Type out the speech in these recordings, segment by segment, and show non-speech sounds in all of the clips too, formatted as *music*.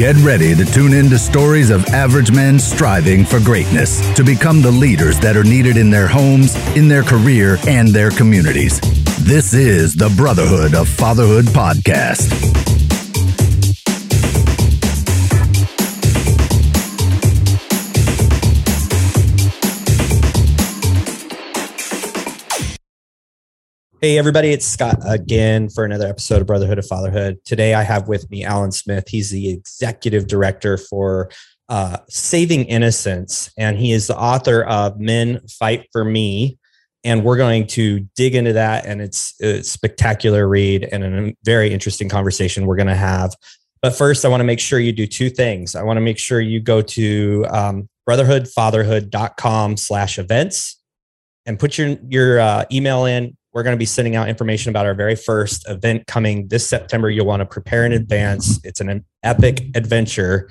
Get ready to tune in to stories of average men striving for greatness to become the leaders that are needed in their homes, in their career, and their communities. This is the Brotherhood of Fatherhood podcast. Hey, everybody, it's Scott again for another episode of Brotherhood of Fatherhood. Today, I have with me Alan Smith. He's the executive director for uh, Saving Innocence, and he is the author of Men Fight for Me. And we're going to dig into that, and it's a spectacular read and a very interesting conversation we're going to have. But first, I want to make sure you do two things. I want to make sure you go to um, brotherhoodfatherhood.com slash events and put your, your uh, email in we're going to be sending out information about our very first event coming this September. You'll want to prepare in advance. It's an epic adventure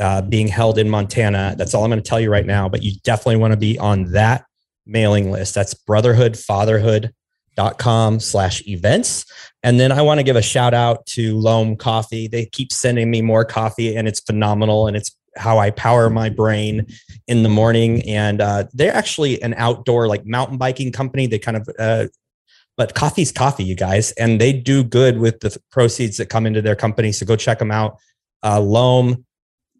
uh, being held in Montana. That's all I'm going to tell you right now, but you definitely want to be on that mailing list. That's brotherhoodfatherhood.com slash events. And then I want to give a shout out to Loam Coffee. They keep sending me more coffee and it's phenomenal. And it's how I power my brain in the morning. And uh, they're actually an outdoor like mountain biking company. They kind of uh, but coffee's coffee, you guys, and they do good with the proceeds that come into their company. So go check them out. Uh, Loam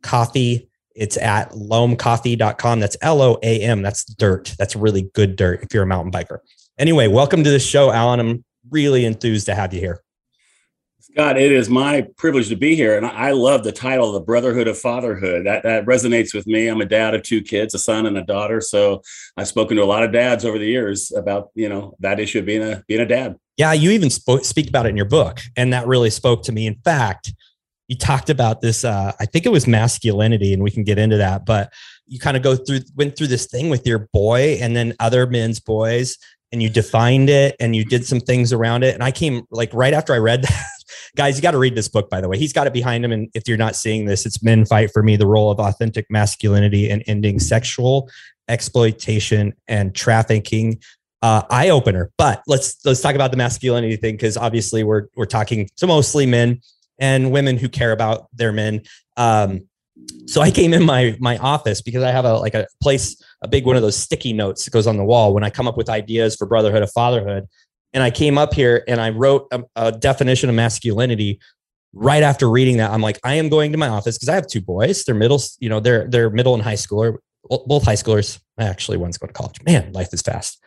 Coffee. It's at loamcoffee.com. That's L O A M. That's dirt. That's really good dirt if you're a mountain biker. Anyway, welcome to the show, Alan. I'm really enthused to have you here. Scott, it is my privilege to be here, and I love the title, "The Brotherhood of Fatherhood." That that resonates with me. I'm a dad of two kids, a son and a daughter. So I've spoken to a lot of dads over the years about you know that issue of being a being a dad. Yeah, you even spoke, speak about it in your book, and that really spoke to me. In fact, you talked about this. Uh, I think it was masculinity, and we can get into that. But you kind of go through went through this thing with your boy, and then other men's boys, and you defined it, and you did some things around it. And I came like right after I read *laughs* that guys, you got to read this book, by the way. He's got it behind him. And if you're not seeing this, it's Men Fight for Me, the role of authentic masculinity and ending sexual exploitation and trafficking. Uh, eye opener. But let's let's talk about the masculinity thing because obviously we're we're talking to mostly men and women who care about their men. Um, so I came in my my office because I have a like a place, a big one of those sticky notes that goes on the wall when I come up with ideas for brotherhood of fatherhood. And I came up here and I wrote a, a definition of masculinity right after reading that. I'm like, I am going to my office because I have two boys. They're middle, you know, they're they're middle and high schooler, both high schoolers. I actually, one's going to college. Man, life is fast.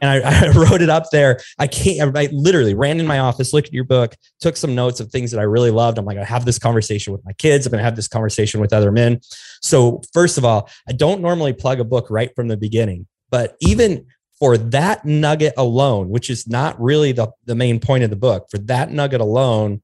And I, *laughs* I wrote it up there. I can't. I literally ran in my office, looked at your book, took some notes of things that I really loved. I'm like, I have this conversation with my kids. I'm going to have this conversation with other men. So first of all, I don't normally plug a book right from the beginning, but even for that nugget alone, which is not really the, the main point of the book, for that nugget alone,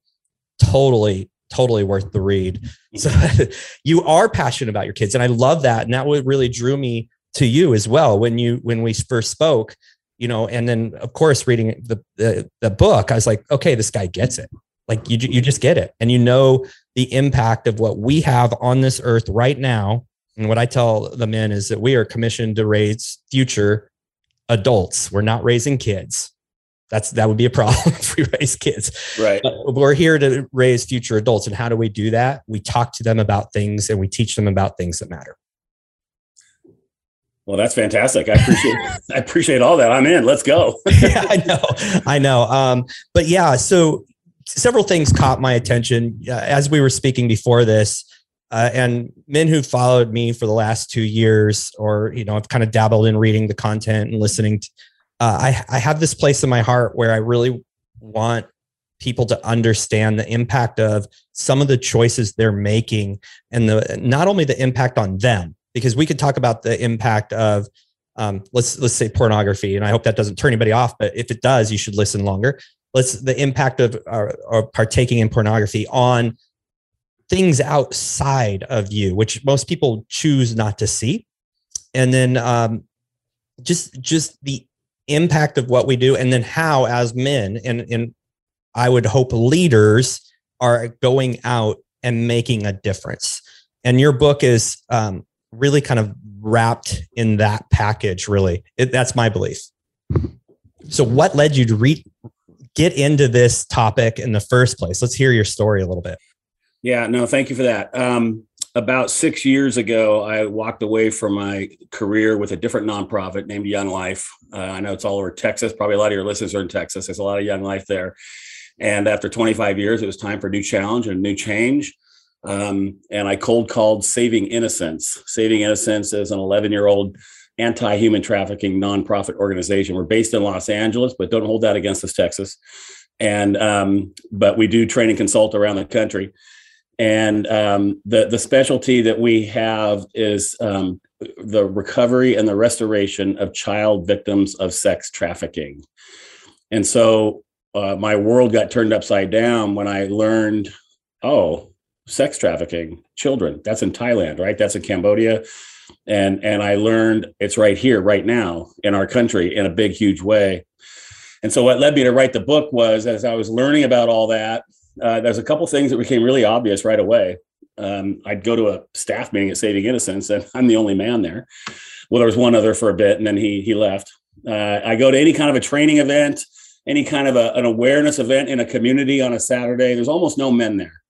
totally, totally worth the read. Mm-hmm. So *laughs* you are passionate about your kids. And I love that. And that what really drew me to you as well when you when we first spoke, you know, and then of course reading the the, the book, I was like, okay, this guy gets it. Like you you just get it. And you know the impact of what we have on this earth right now. And what I tell the men is that we are commissioned to raise future adults. We're not raising kids. That's that would be a problem *laughs* if we raise kids. Right. But we're here to raise future adults. And how do we do that? We talk to them about things and we teach them about things that matter. Well, that's fantastic. I appreciate *laughs* I appreciate all that. I'm in. Let's go. *laughs* yeah, I know. I know. Um, but yeah, so several things caught my attention uh, as we were speaking before this. Uh, and men who followed me for the last two years, or you know, I've kind of dabbled in reading the content and listening. To, uh, I I have this place in my heart where I really want people to understand the impact of some of the choices they're making, and the not only the impact on them, because we could talk about the impact of um, let's let's say pornography, and I hope that doesn't turn anybody off. But if it does, you should listen longer. Let's the impact of uh, partaking in pornography on things outside of you, which most people choose not to see. And then um, just just the impact of what we do, and then how as men and and I would hope leaders are going out and making a difference. And your book is um, really kind of wrapped in that package. Really, it, that's my belief. So, what led you to read, get into this topic in the first place? Let's hear your story a little bit. Yeah, no, thank you for that. Um, about six years ago, I walked away from my career with a different nonprofit named Young Life. Uh, I know it's all over Texas. Probably a lot of your listeners are in Texas. There's a lot of Young Life there. And after 25 years, it was time for a new challenge and a new change. Um, and I cold called Saving Innocence. Saving Innocence is an 11 year old anti human trafficking nonprofit organization. We're based in Los Angeles, but don't hold that against us, Texas. And um, but we do train and consult around the country. And um, the the specialty that we have is um, the recovery and the restoration of child victims of sex trafficking. And so uh, my world got turned upside down when I learned, oh, sex trafficking children. That's in Thailand, right? That's in Cambodia. And and I learned it's right here, right now in our country in a big, huge way. And so what led me to write the book was as I was learning about all that, uh, there's a couple things that became really obvious right away. Um, I'd go to a staff meeting at Saving Innocence, and I'm the only man there. Well, there was one other for a bit, and then he he left. Uh, I go to any kind of a training event, any kind of a, an awareness event in a community on a Saturday. There's almost no men there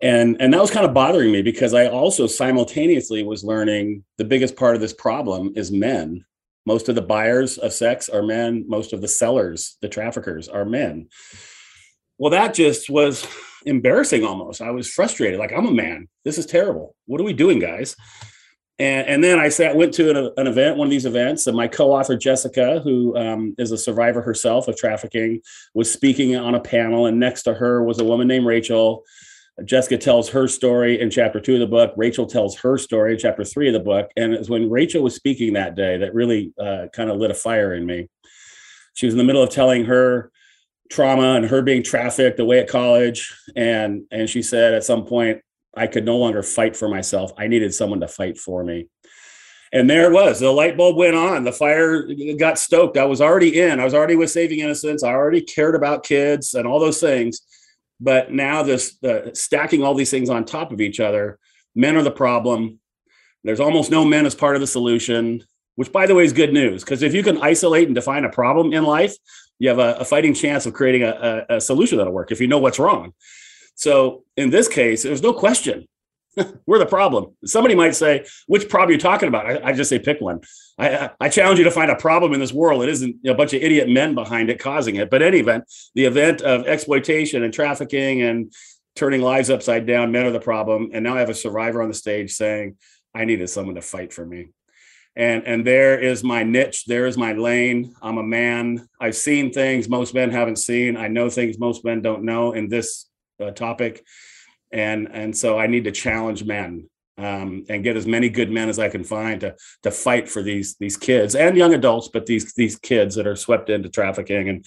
and and that was kind of bothering me because i also simultaneously was learning the biggest part of this problem is men most of the buyers of sex are men most of the sellers the traffickers are men well that just was embarrassing almost i was frustrated like i'm a man this is terrible what are we doing guys and, and then I sat, went to an, an, event, one of these events, and my co-author Jessica, who um, is a survivor herself of trafficking, was speaking on a panel, and next to her was a woman named Rachel, Jessica tells her story in chapter two of the book. Rachel tells her story in chapter three of the book. And it was when Rachel was speaking that day that really uh, kind of lit a fire in me. She was in the middle of telling her trauma and her being trafficked away at college. And, and she said at some point, I could no longer fight for myself. I needed someone to fight for me. And there it was. The light bulb went on. The fire got stoked. I was already in. I was already with Saving Innocence. I already cared about kids and all those things but now this uh, stacking all these things on top of each other, men are the problem. There's almost no men as part of the solution, which by the way is good news because if you can isolate and define a problem in life, you have a, a fighting chance of creating a, a, a solution that'll work if you know what's wrong. So in this case, there's no question *laughs* we're the problem. Somebody might say, which problem you're talking about? I, I just say pick one. I, I, challenge you to find a problem in this world. It isn't a bunch of idiot men behind it causing it. But any event, the event of exploitation and trafficking and turning lives upside down, men are the problem. And now I have a survivor on the stage saying, I needed someone to fight for me. And, and there is my niche. There is my lane. I'm a man. I've seen things most men haven't seen. I know things most men don't know in this uh, topic and and so I need to challenge men um, and get as many good men as I can find to to fight for these these kids and young adults, but these these kids that are swept into trafficking and.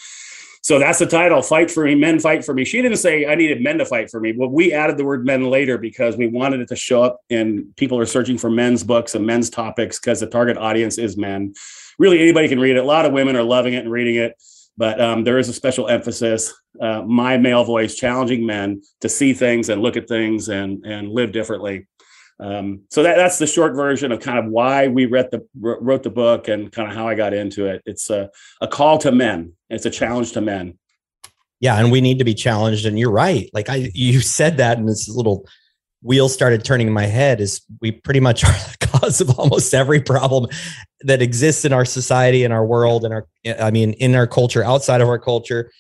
So that's the title, Fight for Me, Men Fight for Me. She didn't say I needed men to fight for me. Well, we added the word men later because we wanted it to show up and people are searching for men's books and men's topics because the target audience is men. Really, anybody can read it. A lot of women are loving it and reading it but um, there is a special emphasis uh, my male voice challenging men to see things and look at things and and live differently um, so that, that's the short version of kind of why we read the wrote the book and kind of how i got into it. It's a, a call to men. It's a challenge to men. Yeah and we need to be challenged and you're right. Like i you said that and this little wheel started turning in my head is we pretty much *laughs* are the cause of almost every problem that exists in our society in our world and our i mean in our culture outside of our culture.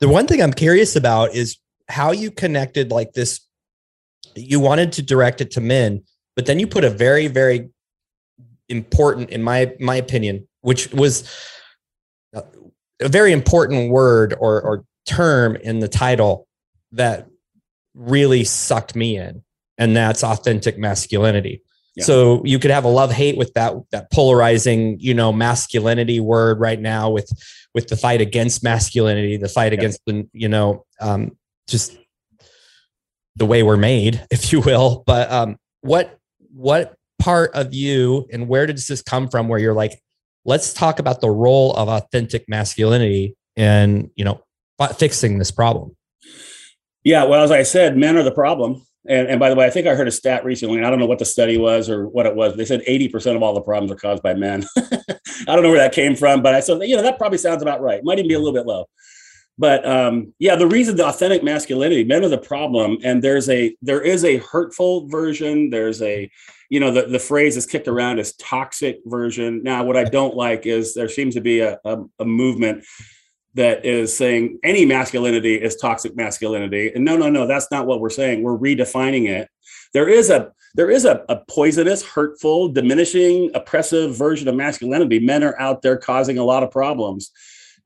The one thing i'm curious about is how you connected like this you wanted to direct it to men but then you put a very very important in my my opinion which was a very important word or or term in the title that really sucked me in and that's authentic masculinity. Yeah. So you could have a love hate with that that polarizing, you know, masculinity word right now with with the fight against masculinity, the fight yeah. against the, you know, um, just the way we're made, *laughs* if you will. But um, what what part of you and where does this come from? Where you're like, let's talk about the role of authentic masculinity in you know fixing this problem. Yeah, well, as I said, men are the problem. And, and by the way, I think I heard a stat recently, and I don't know what the study was or what it was. They said 80% of all the problems are caused by men. *laughs* I don't know where that came from, but I said, you know, that probably sounds about right. Might even be a little bit low. But um, yeah, the reason the authentic masculinity, men are the problem, and there's a there is a hurtful version. There's a, you know, the, the phrase is kicked around as toxic version. Now, what I don't like is there seems to be a, a, a movement that is saying any masculinity is toxic masculinity, and no, no, no, that's not what we're saying. We're redefining it. There is a there is a, a poisonous, hurtful, diminishing, oppressive version of masculinity. Men are out there causing a lot of problems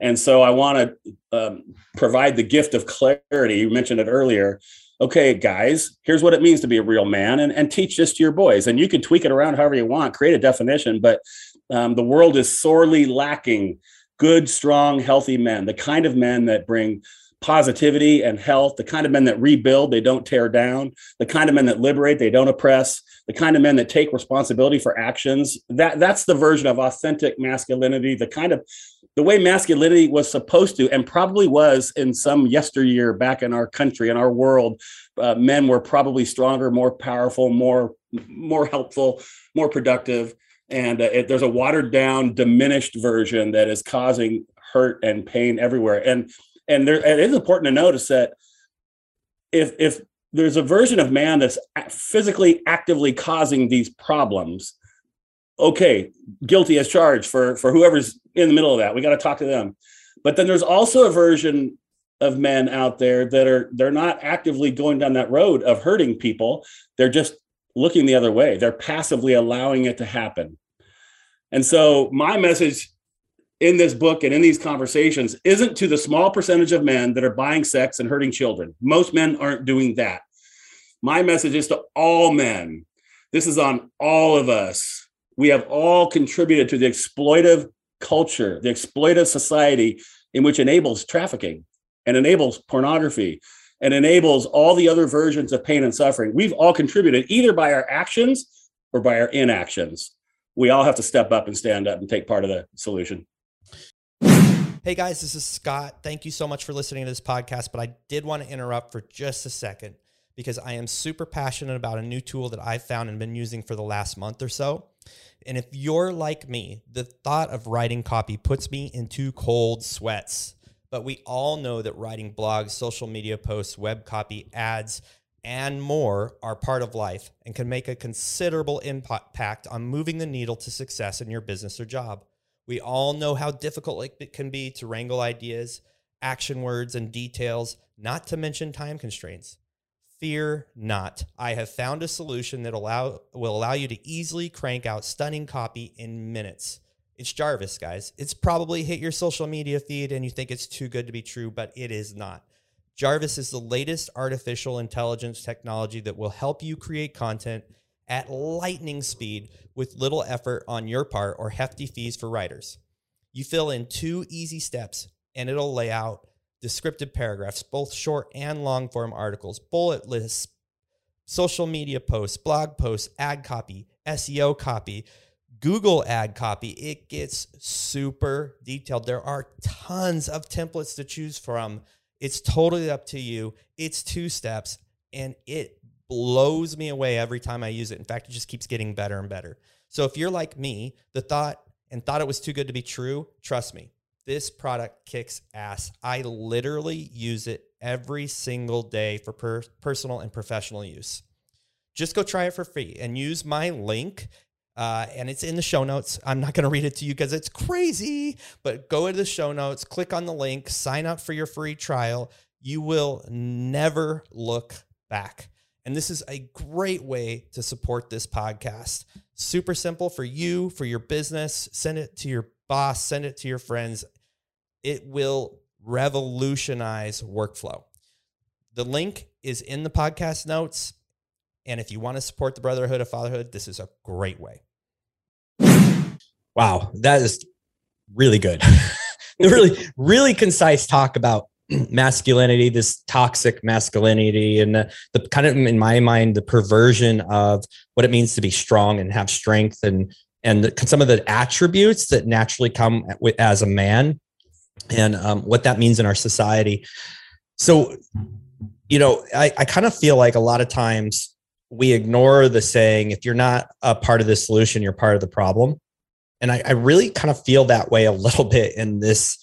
and so I want to um, provide the gift of clarity. You mentioned it earlier. Okay, guys, here's what it means to be a real man, and, and teach this to your boys. And you can tweak it around however you want, create a definition, but um, the world is sorely lacking good, strong, healthy men, the kind of men that bring positivity and health, the kind of men that rebuild, they don't tear down, the kind of men that liberate, they don't oppress, the kind of men that take responsibility for actions. That that's the version of authentic masculinity, the kind of the way masculinity was supposed to and probably was in some yesteryear back in our country in our world uh, men were probably stronger more powerful more more helpful more productive. And uh, it, there's a watered down diminished version that is causing hurt and pain everywhere. And and there it is important to notice that if if there's a version of man that's physically actively causing these problems okay guilty as charged for for whoever's in the middle of that. We got to talk to them. But then there's also a version of men out there that are they're not actively going down that road of hurting people. They're just looking the other way. They're passively allowing it to happen. And so my message in this book and in these conversations isn't to the small percentage of men that are buying sex and hurting children. Most men aren't doing that. My message is to all men. This is on all of us. We have all contributed to the exploitive culture, the exploitive society in which enables trafficking and enables pornography and enables all the other versions of pain and suffering. We've all contributed either by our actions or by our inactions. We all have to step up and stand up and take part of the solution. Hey guys, this is Scott. Thank you so much for listening to this podcast, but I did want to interrupt for just a second because I am super passionate about a new tool that I've found and been using for the last month or so. And if you're like me, the thought of writing copy puts me into cold sweats. But we all know that writing blogs, social media posts, web copy, ads, and more are part of life and can make a considerable impact on moving the needle to success in your business or job. We all know how difficult it can be to wrangle ideas, action words, and details, not to mention time constraints. Fear not. I have found a solution that allow will allow you to easily crank out stunning copy in minutes. It's Jarvis, guys. It's probably hit your social media feed and you think it's too good to be true, but it is not. Jarvis is the latest artificial intelligence technology that will help you create content at lightning speed with little effort on your part or hefty fees for writers. You fill in two easy steps and it'll lay out descriptive paragraphs, both short and long form articles, bullet lists, social media posts, blog posts, ad copy, SEO copy, Google ad copy. It gets super detailed. There are tons of templates to choose from. It's totally up to you. It's two steps and it blows me away every time I use it. In fact, it just keeps getting better and better. So if you're like me, the thought and thought it was too good to be true, trust me, this product kicks ass. I literally use it every single day for per- personal and professional use. Just go try it for free and use my link. Uh, and it's in the show notes. I'm not going to read it to you because it's crazy, but go into the show notes, click on the link, sign up for your free trial. You will never look back. And this is a great way to support this podcast. Super simple for you, for your business. Send it to your boss, send it to your friends. It will revolutionize workflow. The link is in the podcast notes. And if you want to support the Brotherhood of Fatherhood, this is a great way. Wow, that is really good. *laughs* really, really concise talk about *clears throat* masculinity, this toxic masculinity, and the, the, kind of, in my mind, the perversion of what it means to be strong and have strength and and the, some of the attributes that naturally come with, as a man and um, what that means in our society. So, you know, I, I kind of feel like a lot of times we ignore the saying, if you're not a part of the solution, you're part of the problem. And I, I really kind of feel that way a little *laughs* bit in this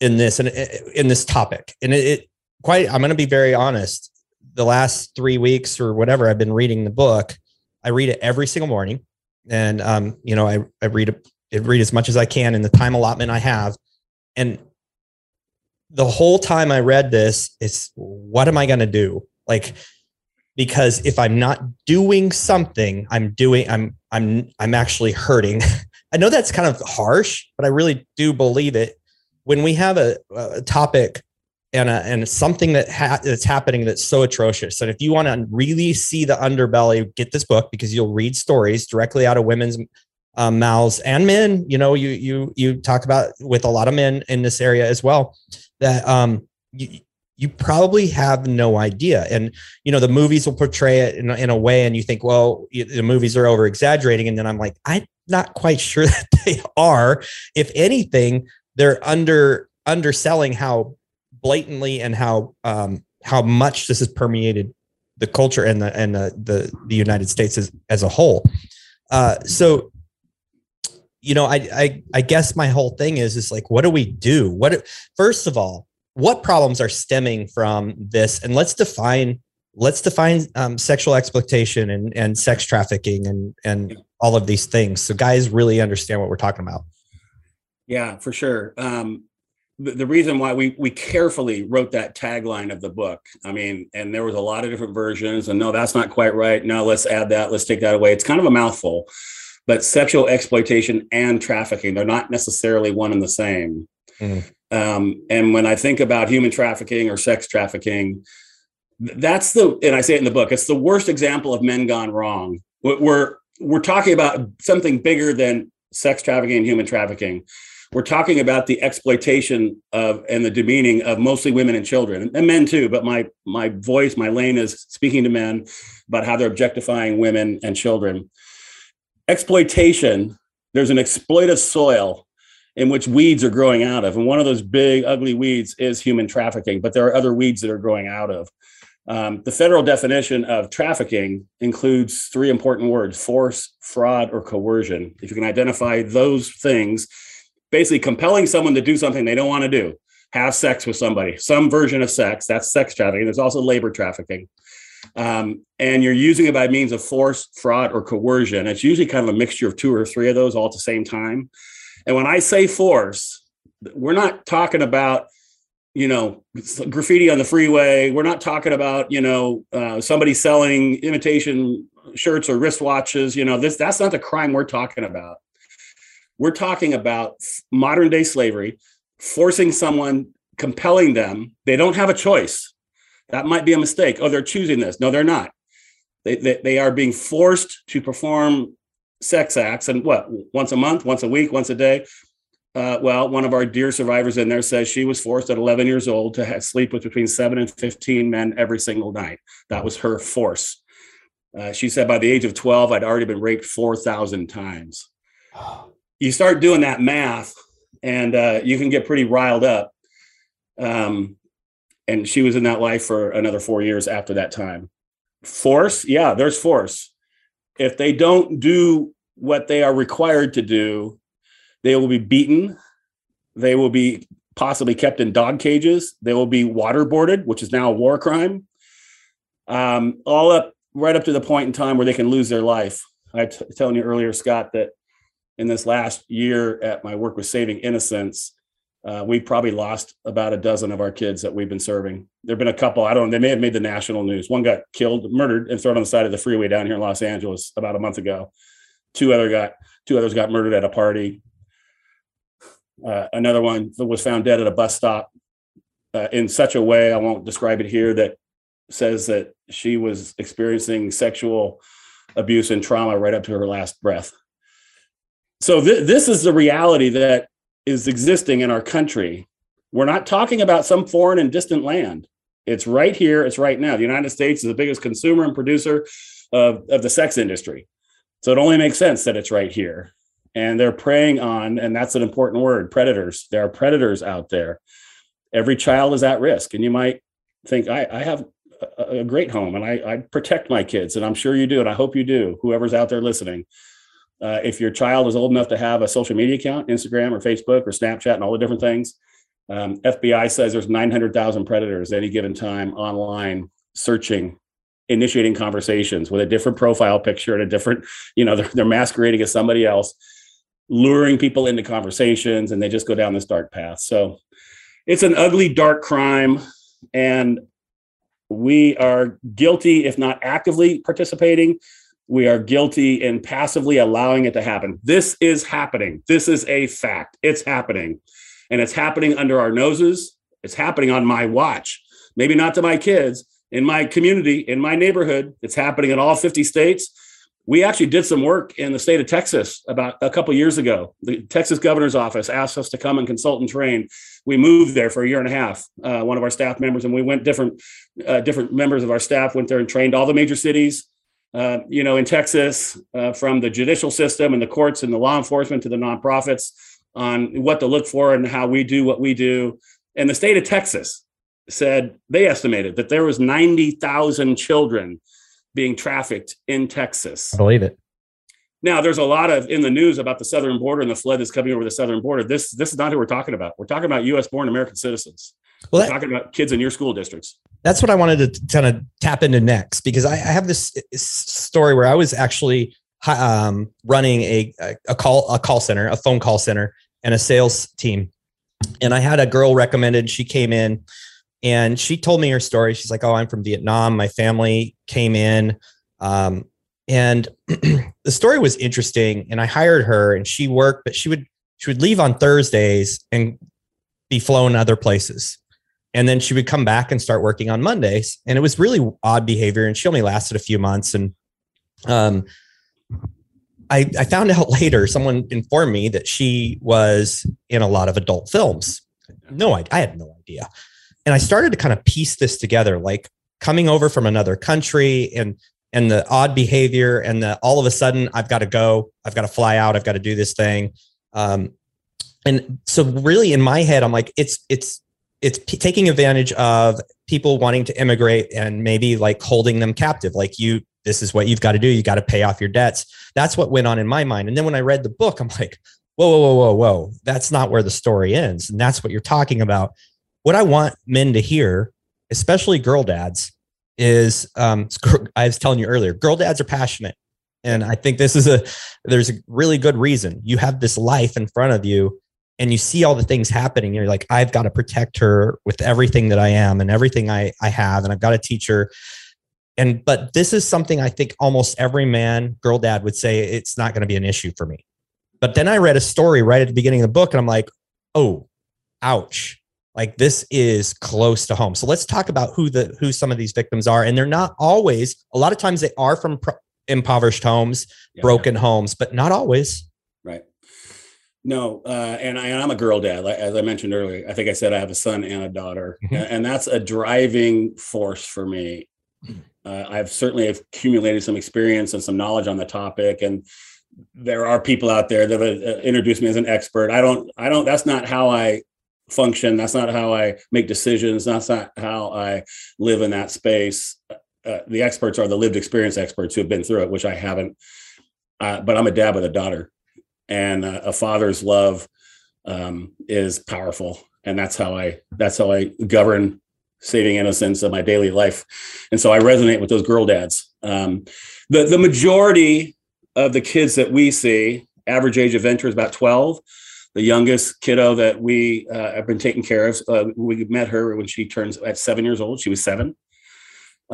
in this and in this topic. And it, it quite, I'm going to be very honest. The last three weeks or whatever, I've been reading the book. I read it every single morning, and um, you know, I I read it, read as much as I can in the time allotment I have, and the whole time I read this, it's what am I going to do? Like, because if I'm not doing something, I'm doing, I'm, I'm, I'm actually hurting. *laughs* I know that's kind of harsh, but I really do believe it. When we have a, a topic and a, and something that ha- that's happening that's so atrocious, and if you want to really see the underbelly, get this book because you'll read stories directly out of women's um, mouths and men. You know, you you you talk about with a lot of men in this area as well that um, you, you probably have no idea. And, you know, the movies will portray it in, in a way, and you think, well, the movies are over exaggerating. And then I'm like, I'm not quite sure *laughs* that they are. If anything, they're under underselling how blatantly and how um, how much this has permeated the culture and the and the the, the United States as, as a whole. Uh, so you know, I, I, I guess my whole thing is, is like, what do we do? What, first of all, what problems are stemming from this? And let's define, let's define um, sexual exploitation and, and sex trafficking and, and all of these things. So guys really understand what we're talking about. Yeah, for sure. Um, the, the reason why we we carefully wrote that tagline of the book i mean and there was a lot of different versions and no that's not quite right. No let's add that let's take that away. It's kind of a mouthful but sexual exploitation and trafficking they're not necessarily one and the same. Mm. um, and when i think about human trafficking or sex trafficking that's the and i say it in the book it's the worst example of men gone wrong. We're we're talking about something bigger than sex trafficking and human trafficking we're talking about the exploitation of and the demeaning of mostly women and children and men too but my my voice my lane is speaking to men about how they're objectifying women and children exploitation, there's an exploitive soil in which weeds are growing out of. And one of those big, ugly weeds is human trafficking, but there are other weeds that are growing out of. Um, the federal definition of trafficking includes three important words force, fraud, or coercion. If you can identify those things, basically compelling someone to do something they don't want to do, have sex with somebody, some version of sex, that's sex trafficking. There's also labor trafficking um, and you're using it by means of force, fraud, or coercion. It's usually kind of a mixture of two or three of those all at the same time. And when I say force, we're not talking about you know graffiti on the freeway. We're not talking about you know uh, somebody selling imitation shirts or wristwatches. You know this that's not the crime we're talking about. We're talking about modern day slavery, forcing someone, compelling them. They don't have a choice that might be a mistake. Oh, they're choosing this. No, they're not. They, they, they are being forced to perform sex acts and what, once a month, once a week, once a day. Uh, well, one of our dear survivors in there says she was forced at 11 years old to have, sleep with between seven and 15 men every single night. That was her force. Uh, she said by the age of 12, I'd already been raped 4,000 times. *gasps* You start doing that math, and uh, you can get pretty riled up. Um, and she was in that life for another four years after that time. Force, yeah, there's force. If they don't do what they are required to do, they will be beaten. They will be possibly kept in dog cages. They will be waterboarded, which is now a war crime. Um, all up right up to the point in time where they can lose their life. I t- telling you earlier, Scott, that in this last year at my work with Saving Innocence, uh, we probably lost about a dozen of our kids that we've been serving. There've been a couple. I don't. know, They may have made the national news. One got killed, murdered, and thrown on the side of the freeway down here in Los Angeles about a month ago. Two other got two others got murdered at a party. Uh, another one was found dead at a bus stop uh, in such a way I won't describe it here that says that she was experiencing sexual abuse and trauma right up to her last breath. So th- this is the reality that is existing in our country. We're not talking about some foreign and distant land. It's right here, it's right now. The United States is the biggest consumer and producer of, of the sex industry. So it only makes sense that it's right here. And they're preying on, and that's an important word predators. There are predators out there. Every child is at risk. And you might think, I, I have a, a great home and I, I protect my kids. And I'm sure you do. And I hope you do, whoever's out there listening. Uh, if your child is old enough to have a social media account, Instagram or Facebook or Snapchat and all the different things, Um, FBI says there's 900,000 predators at any given time online searching, initiating conversations with a different profile picture and a different, you know, *laughs* they're, they're masquerading as somebody else, luring people into conversations, and they just go down this dark path. So it's an ugly, dark crime. And we are guilty, if not actively participating, we are guilty in passively allowing it to happen. This is happening. This is a fact. It's happening. And it's happening under our noses. It's happening on my watch. Maybe not to my kids, in my community, in my neighborhood. It's happening in all 50 states. We actually did some work in the state of Texas about a couple years ago. The Texas governor's office asked us to come and consult and train. We moved there for a year and a half. Uh, one of our staff members, and we went different, uh, different members of our staff went there and trained all the major cities, uh, you know, in Texas, uh, from the judicial system and the courts and the law enforcement to the nonprofits on what to look for and how we do what we do. And the state of Texas said they estimated that there was 90,000 children being trafficked in Texas. I believe it. Now, there's a lot of in the news about the southern border and the flood that's coming over the southern border. This this is not who we're talking about. We're talking about U.S. born American citizens. Well, that, talking about kids in your school districts that's what I wanted to kind of tap into next because I, I have this story where I was actually um, running a, a call a call center, a phone call center, and a sales team, and I had a girl recommended. She came in, and she told me her story. She's like, "Oh, I'm from Vietnam. My family came in." Um, and *clears throat* the story was interesting and i hired her and she worked but she would she would leave on thursdays and be flown other places and then she would come back and start working on Mondays. And it was really odd behavior. And she only lasted a few months. And um, I, I found out *laughs* later, someone informed me that she was in a lot of adult films. No, I, I had no idea. And I started to kind of piece this together, like coming over from another country and and the odd behavior and the all of a sudden I've got to go, I've got to fly out, I've got to do this thing. Um, and so really in my head, I'm like, it's it's it's p- taking advantage of people wanting to immigrate and maybe like holding them captive like you this is what you've got to do you got to pay off your debts. That's what went on in my mind. And then when i read the book i'm like whoa whoa whoa whoa whoa that's not where the story ends and that's what you're talking about. What i want men to hear especially girl dads is um, *laughs* i was telling you earlier girl dads are passionate and i think this is a there's a really good reason. You have this life in front of you and you see all the things happening you're like i've got to protect her with everything that i am and everything i i have and i've got to teach her. And but this is something i think almost every man girl dad would say it's not going to be an issue for me. But then i read a story right at the beginning of the book and i'm like oh ouch. Like this is close to home. So let's talk about who the who some of these victims are and they're not always a lot of times they are from pro- impoverished homes yeah, broken yeah. homes but not always no, uh, and, I, am a girl dad. As I mentioned earlier, I think I said I have a son and a daughter, mm-hmm. and, that's a driving force for me. Uh, I've certainly accumulated some experience and some knowledge on the topic, and there are people out there that have uh, introduced me as an expert. I don't, I don't. That's not how I function. That's not how I make decisions. That's not how I live in that space. Uh, the experts are the lived experience experts who have been through it, which I haven't. Uh, but I'm a dad with a daughter, and a father's love um, is powerful. And that's how i that's how i govern saving innocence of my daily life. And so i resonate with those girl dads. Um, the, the majority of the kids that we see average age of enter is about 12 the youngest kiddo that we uh, have been taking care of uh, we met her when she turns at seven years old. She was seven.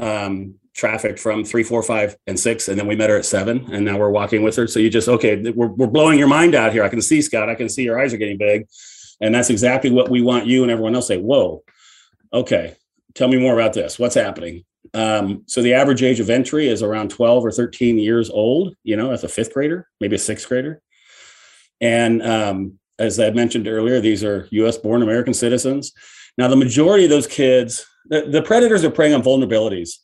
Um, traffic from three, four, five, and six, and then we met her at seven, and now we're walking with her. So you just okay, we're we're blowing your mind out here. I can see Scott. I can see your eyes are getting big, and that's exactly what we want you and everyone else say. Whoa, okay, tell me more about this. What's happening? Um, so the average age of entry is around 12 or 13 years old. You know, as a fifth grader, maybe a sixth grader, and um, as I mentioned earlier, these are U.S. born American citizens. Now, the majority of those kids, the, the predators are preying on vulnerabilities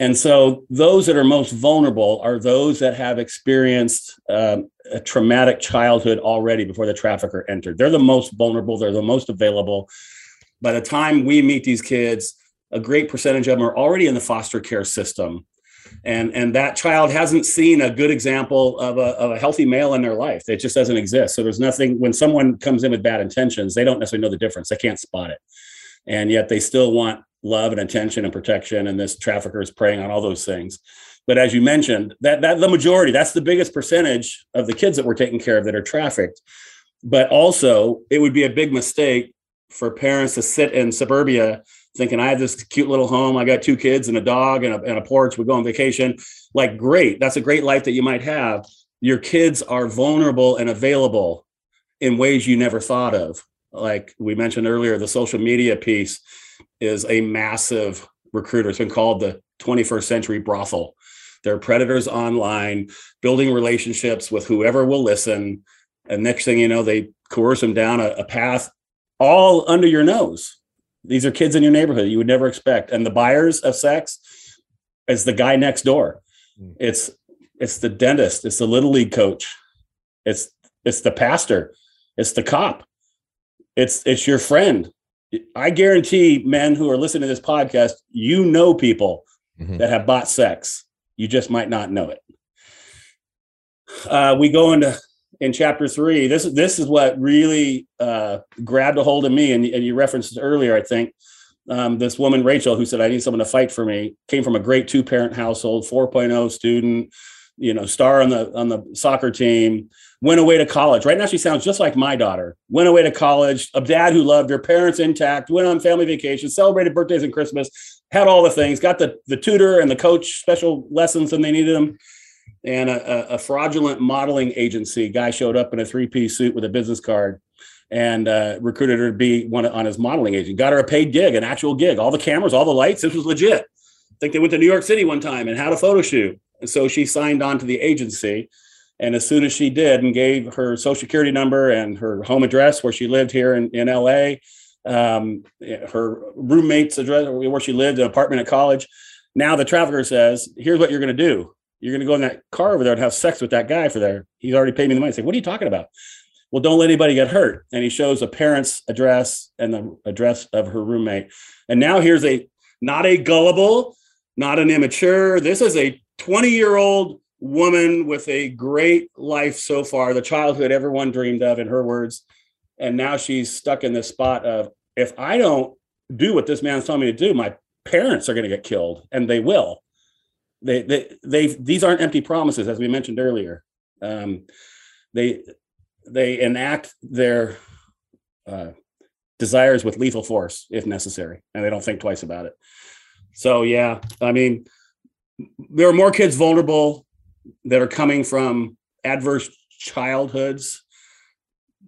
and so those that are most vulnerable are those that have experienced um, a traumatic childhood already before the trafficker entered. They're the most vulnerable, they're the most available. By the time we meet these kids, a great percentage of them are already in the foster care system. and and that child hasn't seen a good example of a, of a healthy male in their life it just doesn't exist so there's nothing when someone comes in with bad intentions they don't necessarily know the difference they can't spot it and yet they still want love and attention and protection and this trafficker is preying on all those things but as you mentioned that that the majority that's the biggest percentage of the kids that we're taking care of that are trafficked but also it would be a big mistake for parents to sit in suburbia thinking I have this cute little home. I got two kids and a dog and a, and a porch. We go on vacation. Like, great. That's a great life that you might have. Your kids are vulnerable and available in ways you never thought of. Like we mentioned earlier, the social media piece is a massive recruiter. It's been called the 21st century brothel. They're predators online, building relationships with whoever will listen. And next thing you know, they coerce them down a, a path all under your nose these are kids in your neighborhood you would never expect. And the buyers of sex is the guy next door. Hmm. It's it's the dentist, it's the little league coach, it's it's the pastor, it's the cop, it's it's your friend. I guarantee men who are listening to this podcast, you know people mm-hmm. that have bought sex. You just might not know it. Uh, we go into in chapter three, this this is what really uh, grabbed a hold of me. And, and you referenced earlier, I think. Um, this woman Rachel, who said, "I need someone to fight for me," came from a great two parent household, 4.0 student, you know, star on the on the soccer team. Went away to college. Right now, she sounds just like my daughter. Went away to college. A dad who loved her, parents intact. Went on family vacations, celebrated birthdays and Christmas. Had all the things. Got the the tutor and the coach special lessons when they needed them and a, a, fraudulent modeling agency guy showed up in a three-piece suit with a business card and uh, recruited her to be one on his modeling agent. Got her a paid gig, an actual gig, all the cameras, all the lights. This was legit. I think they went to New York City one time and had a photo shoot. And so she signed on to the agency. And as soon as she did and gave her social security number and her home address where she lived here in, in LA, um, her roommate's address where she lived, an apartment at college. Now the trafficker says, here's what you're going to do. You're going to go in that car over there and have sex with that guy for there. He's already paid me the money. Say, what are you talking about? Well, don't let anybody get hurt. And he shows a parent's address and the address of her roommate. And now here's a not a gullible, not an immature. This is a 20 year old woman with a great life so far, the childhood everyone dreamed of, in her words. And now she's stuck in this spot of if I don't do what this man's telling me to do, my parents are going to get killed, and they will they they they these aren't empty promises as we mentioned earlier um, they they enact their uh, desires with lethal force if necessary and they don't think twice about it so yeah i mean there are more kids vulnerable that are coming from adverse childhoods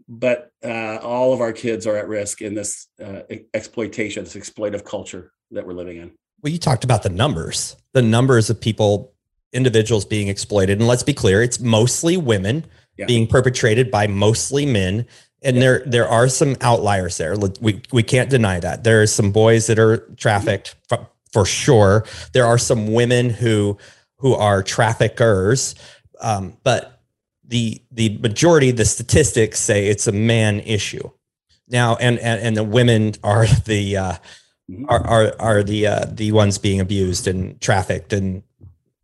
but uh, all of our kids are at risk in this uh, exploitation this exploitive culture that we're living in well, you talked about the numbers, the numbers of people, individuals being exploited. And let's be clear, it's mostly women yeah. being perpetrated by mostly men. And yeah. there there are some outliers there. We we can't deny that. There are some boys that are trafficked for sure. There are some women who who are traffickers. Um, but the the majority, the statistics say it's a man issue. Now, and and, and the women are *laughs* the uh, are are are the uh, the ones being abused and trafficked and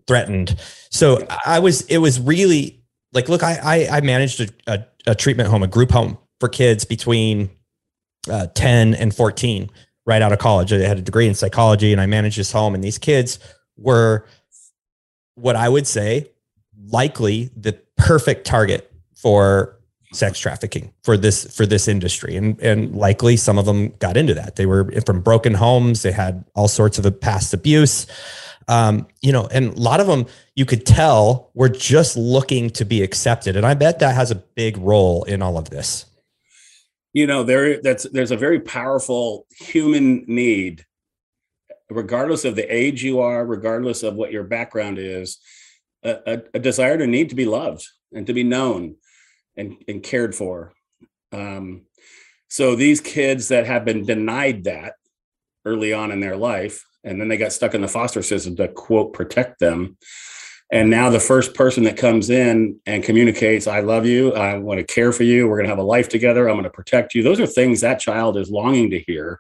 threatened. So I was it was really like look I I, I managed a, a, a, treatment home a group home for kids between uh, 10 and 14 right out of college. I had a degree in psychology and I managed this home. And these kids were what I would say likely the perfect target for sex trafficking for this for this industry. And and likely some of them got into that. They were from broken homes. They had all sorts of past abuse. Um, you know and a lot of them you could tell were just looking to be accepted. And i bet that has a big role in all of this you know there that's there's a very powerful human need regardless of the age you are regardless of what your background is a, a, a desire to need to be loved and to be known and, and cared for. Um, so these kids that have been denied that early on in their life, and then they got stuck in the foster system to quote protect them. And now the first person that comes in and communicates, I love you, I want to care for you, we're going to have a life together, I'm going to protect you. Those are things that child is longing to hear.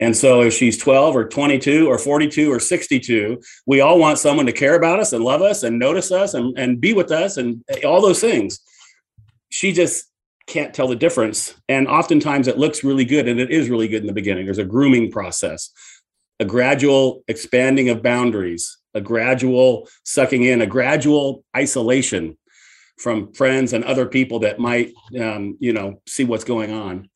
And so if she's 12 or 22 or 42 or 62, we all want someone to care about us and love us and notice us and, and be with us and eh, all those things. She just can't tell the difference. And oftentimes it looks really good and it is really good in the beginning. There's a grooming process, a gradual expanding of boundaries, a gradual sucking in, a gradual isolation from friends and other people that might, um, you know, see what's going on.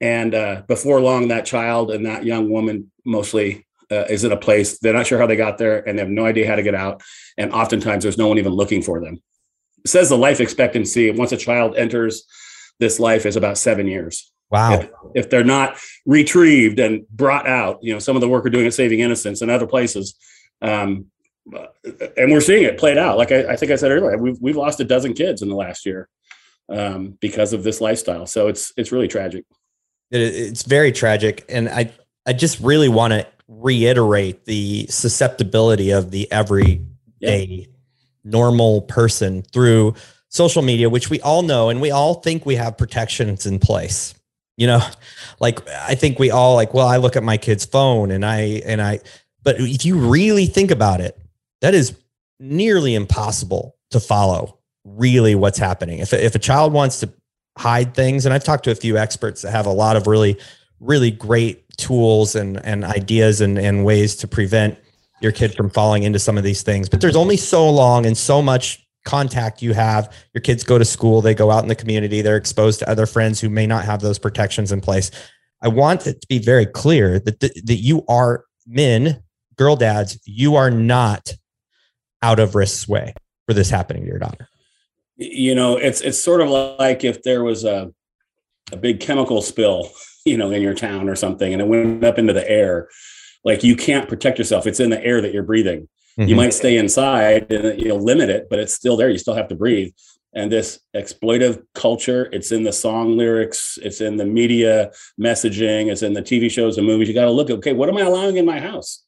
And uh, before long, that child and that young woman mostly uh, is in a place they're not sure how they got there and they have no idea how to get out. And oftentimes, there's no one even looking for them. It says the life expectancy once a child enters this life is about seven years. Wow. If, if, they're not retrieved and brought out, you know, some of the work we're doing at Saving Innocence and other places, um, and we're seeing it played out. Like I, I, think I said earlier, we've we've lost a dozen kids in the last year um, because of this lifestyle. So it's it's really tragic. It's very tragic, and I I just really want to reiterate the susceptibility of the everyday yeah. normal person through social media, which we all know and we all think we have protections in place. You know, like I think we all like, well, I look at my kid's phone and I and I but if you really think about it, that is nearly impossible to follow really what's happening. If if a child wants to hide things and I've talked to a few experts that have a lot of really really great tools and and ideas and and ways to prevent your kid from falling into some of these things, but there's only so long and so much contact you have. Your kids go to school, they go out in the community, they're exposed to other friends who may not have those protections in place. I want it to be very clear that th- that you are men, girl dads, you are not out of risk's way for this happening to your daughter. You know, it's it's sort of like if there was a a big chemical spill, you know, in your town or something, and it went up into the air. Like you can't protect yourself; it's in the air that you're breathing. Mm-hmm. You might stay inside and you know limit it, but it's still there. You still have to breathe. And this exploitive culture, it's in the song lyrics, it's in the media messaging, it's in the TV shows and movies. You got to look at okay, what am I allowing in my house?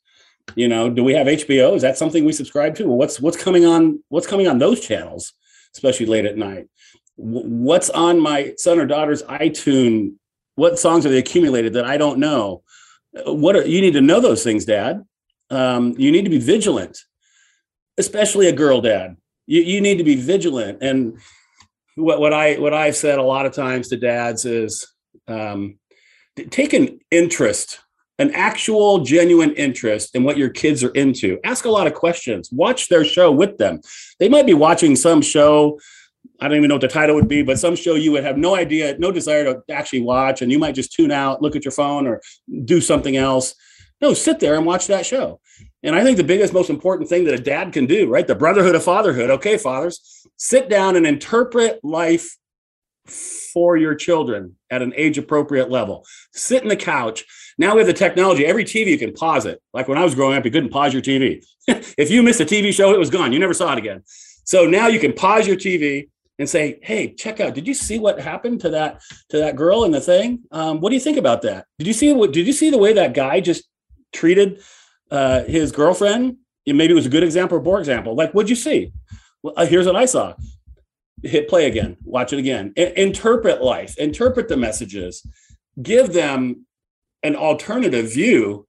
You know, do we have HBO? Is that something we subscribe to? Well, what's what's coming on? What's coming on those channels, especially late at night? What's on my son or daughter's iTunes? What songs are they accumulated that I don't know? What are, you need to know those things, Dad um, you need to be vigilant, especially a girl dad. You, you need to be vigilant. And what, what I what I've said a lot of times to dads is um, take an interest, an actual genuine interest in what your kids are into. Ask a lot of questions. Watch their show with them. They might be watching some show I don't even know what the title would be, but some show you would have no idea, no desire to actually watch, and you might just tune out, look at your phone, or do something else. No, sit there and watch that show. And I think the biggest, most important thing that a dad can do, right? The brotherhood of fatherhood. Okay, fathers, sit down and interpret life for your children at an age appropriate level. Sit in the couch. Now we have the technology. Every TV you can pause it. Like when I was growing up, you couldn't pause your TV. *laughs* if you missed a TV show, it was gone. You never saw it again. So now you can pause your TV and say, "Hey, check out. Did you see what happened to that to that girl in the thing? Um, what do you think about that? Did you see what? Did you see the way that guy just treated uh, his girlfriend. Maybe it was a good example or poor example. Like, what'd you see? Well, uh, here's what I saw. Hit play again. Watch it again. I- interpret life. Interpret the messages. Give them an alternative view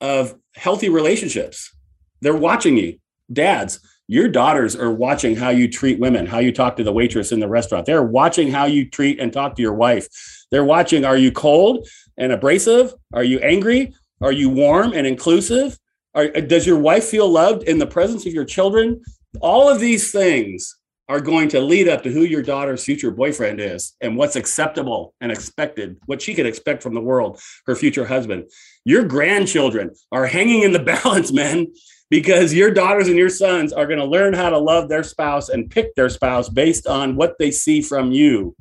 of healthy relationships. They're watching you, dads. Your daughters are watching how you treat women, how you talk to the waitress in the restaurant. They're watching how you treat and talk to your wife. They're watching are you cold and abrasive? Are you angry? Are you warm and inclusive? Are, does your wife feel loved in the presence of your children? All of these things are going to lead up to who your daughter's future boyfriend is and what's acceptable and expected, what she could expect from the world, her future husband. Your grandchildren are hanging in the *laughs* balance, man, because your daughters and your sons are going to learn how to love their spouse and pick their spouse based on what they see from you.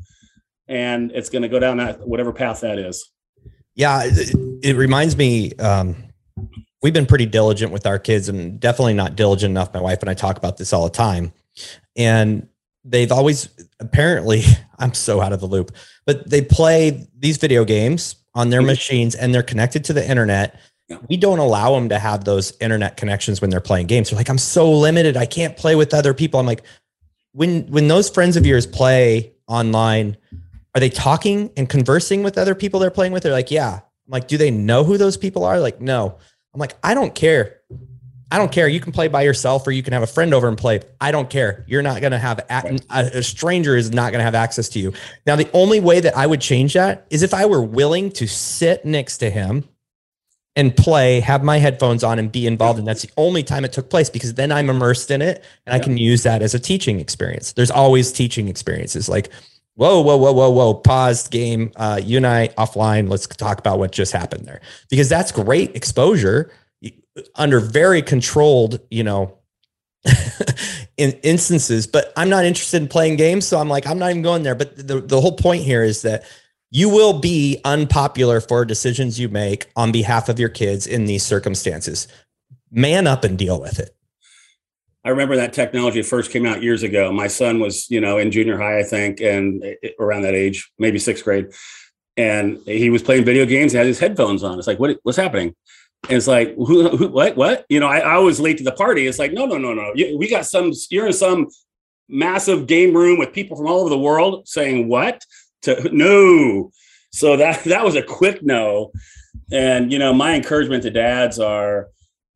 And it's going to go down that whatever path that is. Yeah, it, it reminds me. Um, we've been pretty diligent with our kids, and definitely not diligent enough. My wife and I talk about this all the time, and they've always apparently. *laughs* I'm so out of the loop, but they play these video games on their mm-hmm. machines, and they're connected to the internet. We don't allow them to have those internet connections when they're playing games. They're like, I'm so limited. I can't play with other people. I'm like, when when those friends of yours play online are they talking and conversing with other people they're playing with? They're like, yeah. I'm like, do they know who those people are? Like, no. I'm like, I don't care. I don't care. You can play by yourself or you can have a friend over and play. I don't care. You're not going to have a, a stranger is not going to have access to you. Now, the only way that I would change that is if I were willing to sit next to him and play, have my headphones on and be involved. And that's the only time it took place because then I'm immersed in it and I can use that as a teaching experience. There's always teaching experiences like, whoa, whoa, whoa, whoa, whoa, paused game. Uh, you and I offline. Let's talk about what just happened there because that's great exposure under very controlled, you know, *laughs* in instances. But I'm not interested in playing games. So I'm like, I'm not even going there. But the, the whole point here is that you will be unpopular for decisions you make on behalf of your kids in these circumstances. Man up and deal with it. I remember that technology first came out years ago. My son was, you know, in junior high, I think, and around that age, maybe sixth grade. And he was playing video games and had his headphones on. It's like, what, what's happening? It's like, who, who, what, what? You know, I, I was late to the party. It's like, no, no, no, no. We got some, you're in some massive game room with people from all over the world saying what? to no. So that *laughs* that was a quick no. And you know, my encouragement to dads are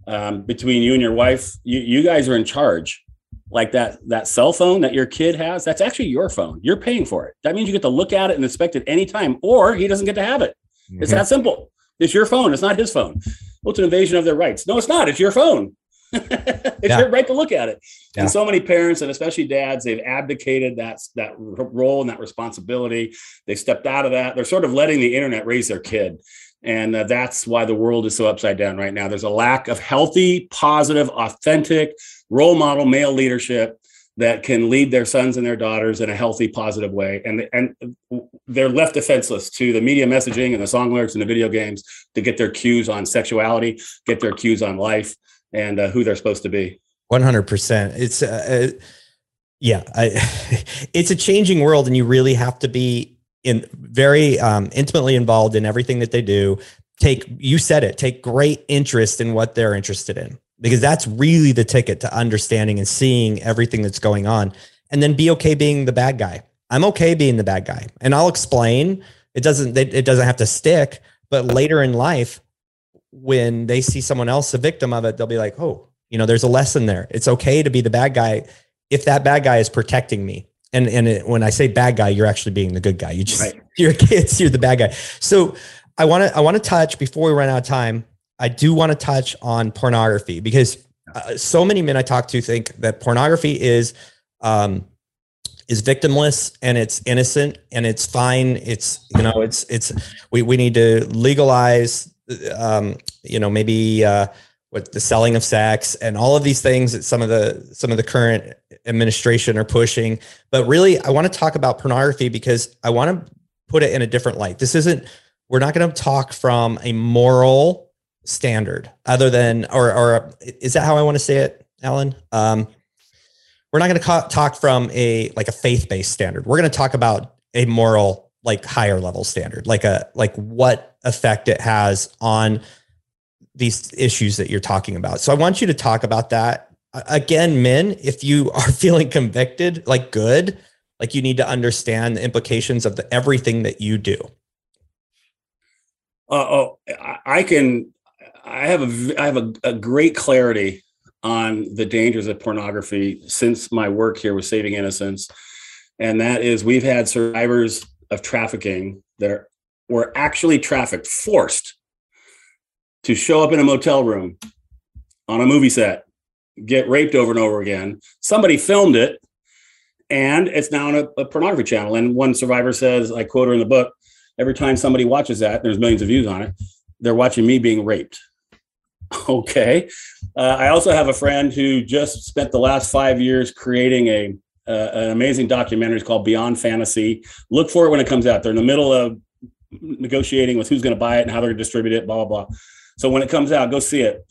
um, between you and your wife, you, you guys are in charge. Like that that cell phone that your kid has, that's actually your phone. You're paying for it. That means you get to look at it and inspect it anytime, or he doesn't get to have it. Mm-hmm. It's that simple. It's your phone. It's not his phone. Well, it's an invasion of their rights. No, it's not. It's your phone. *laughs* it's yeah. your right to look at it. Yeah. And so many parents and especially dads, they've abdicated that that role and that responsibility. They stepped out of that. They're sort of letting the internet raise their kid. And uh, that's why the world is so upside down right now. There's a lack of healthy, positive, authentic role model male leadership that can lead their sons and their daughters in a healthy, positive way. And, and they're left defenseless to the media messaging and the song lyrics and the video games to get their cues on sexuality, get their cues on life and uh, who they're supposed to be. 100%. It's, uh, uh, yeah, I, *laughs* it's a changing world, and you really have to be in very um, intimately involved in everything that they do. Take, you said it, take great interest in what they're interested in, because that's really the ticket to understanding and seeing everything that's going on. And then be okay being the bad guy. I'm okay being the bad guy. And I'll explain. It doesn't, it doesn't have to stick, but later in life, when they see someone else a victim of it, they'll be like, oh, you know, there's a lesson there. It's okay to be the bad guy if that bad guy is protecting me. And and it, when I say bad guy, you're actually being the good guy. You just right. *laughs* you're kids, you're the bad guy. So I want to I want to touch before we run out of time. I do want to touch on pornography because uh, so many men I talk to think that pornography is um, is victimless and it's innocent and it's fine. It's you know it's it's we we need to legalize um, you know, maybe uh, with the selling of sex and all of these things that some of the some of the current administration are pushing. But really, I want to talk about pornography because I want to put it in a different light. This isn't. We're not going to talk from a moral standard, other than or or is that how I want to say it, Alan? Um, we're not going to talk from a like a faith based standard. We're going to talk about a moral like higher level standard, like a like what effect it has on these issues that you're talking about. So I want you to talk about that. Again, men, if you *laughs* are feeling convicted, like good, like you need to understand the implications of the everything that you do. Uh, oh, I can. I have a I have a, a great clarity on the dangers of pornography since my work here with Saving Innocence, and that is we've had survivors of trafficking that were actually trafficked, forced to show up in a motel room on a movie set, get raped over and over again. Somebody filmed it, and it's now on a, a pornography channel. And one survivor says, I quote her in the book, every time somebody watches that, there's millions of views on it, they're watching me being raped. *laughs* Okay. Uh, I also have a friend who just spent the last five years creating a uh, an amazing documentary called Beyond Fantasy. Look for it when it comes out. They're in the middle of negotiating with who's going to buy it and how they're going to distribute it, blah, blah, blah. So when it comes out, go see it.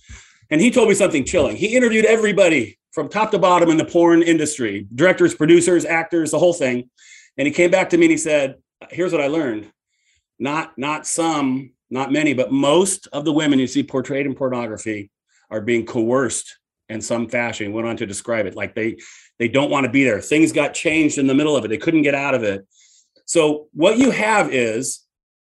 And he told me something chilling. He interviewed everybody from top to bottom in the porn industry directors, producers, actors, the whole thing. And he came back to me and he said, Here's what I learned. Not, not some, not many, but most of the women you see portrayed in pornography are being coerced in some fashion. He went on to describe it like they they don't want to be there. Things got changed in the middle of it. They couldn't get out of it. So what you have is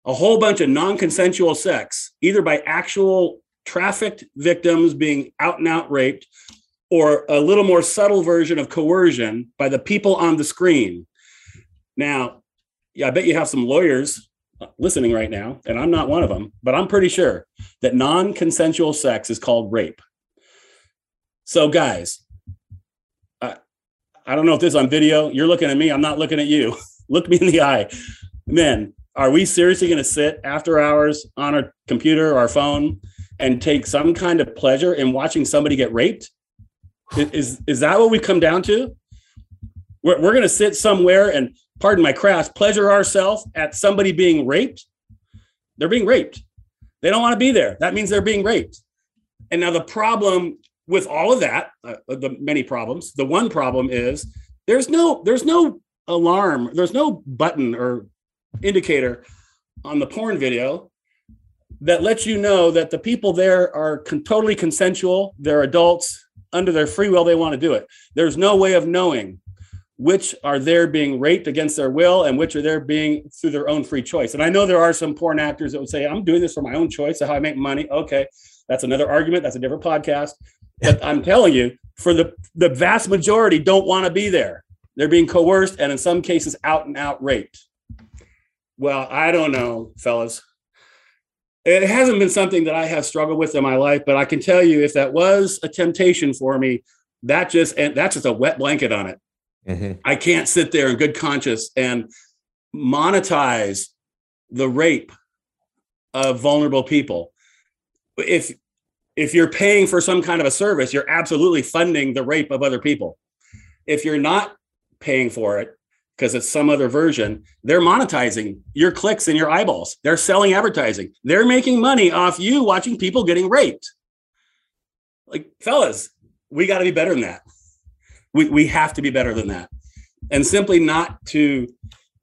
a whole bunch of non-consensual sex, either by actual trafficked victims being out and out raped, or a little more subtle version of coercion by the people on the screen. Now, yeah, I bet you have some lawyers listening right now, and I'm not one of them, but I'm pretty sure that non consensual sex is called rape. So, guys, I, I don't know if this is on video. You're looking at me, I'm not looking at you. *laughs* Look me in the eye. Men, are we seriously going to sit after hours on our computer or our phone and take some kind of pleasure in watching somebody get raped? Is, is that what we come down to? We're, we're going to sit somewhere and pardon my craft, pleasure ourselves at somebody being raped, they're being raped. They don't want to be there. That means they're being raped. And now the problem with all of that, uh, the many problems, the one problem is there's no there's no alarm, there's no button or indicator on the porn video that lets you know that the people there are con- totally consensual, they're adults under their free will they want to do it. There's no way of knowing which are there being raped against their will and which are there being through their own free choice. And I know there are some porn actors that would say, I'm doing this for my own choice of how I make money. Okay, that's another argument. That's a different podcast. But I'm telling you, for the, the vast majority don't want to be there. They're being coerced and in some cases out and out raped. Well, I don't know, fellas. It hasn't been something that I have struggled with in my life, but I can tell you if that was a temptation for me, that just and that's just a wet blanket on it Mm-hmm. I can't sit there in good conscience and monetize the rape of vulnerable people. If if you're paying for some kind of a service, you're absolutely funding the rape of other people. If you're not paying for it because it's some other version, they're monetizing your clicks and your eyeballs. They're selling advertising. They're making money off you watching people getting raped. Like fellas, we got to be better than that we, we have to be better than that. And simply not to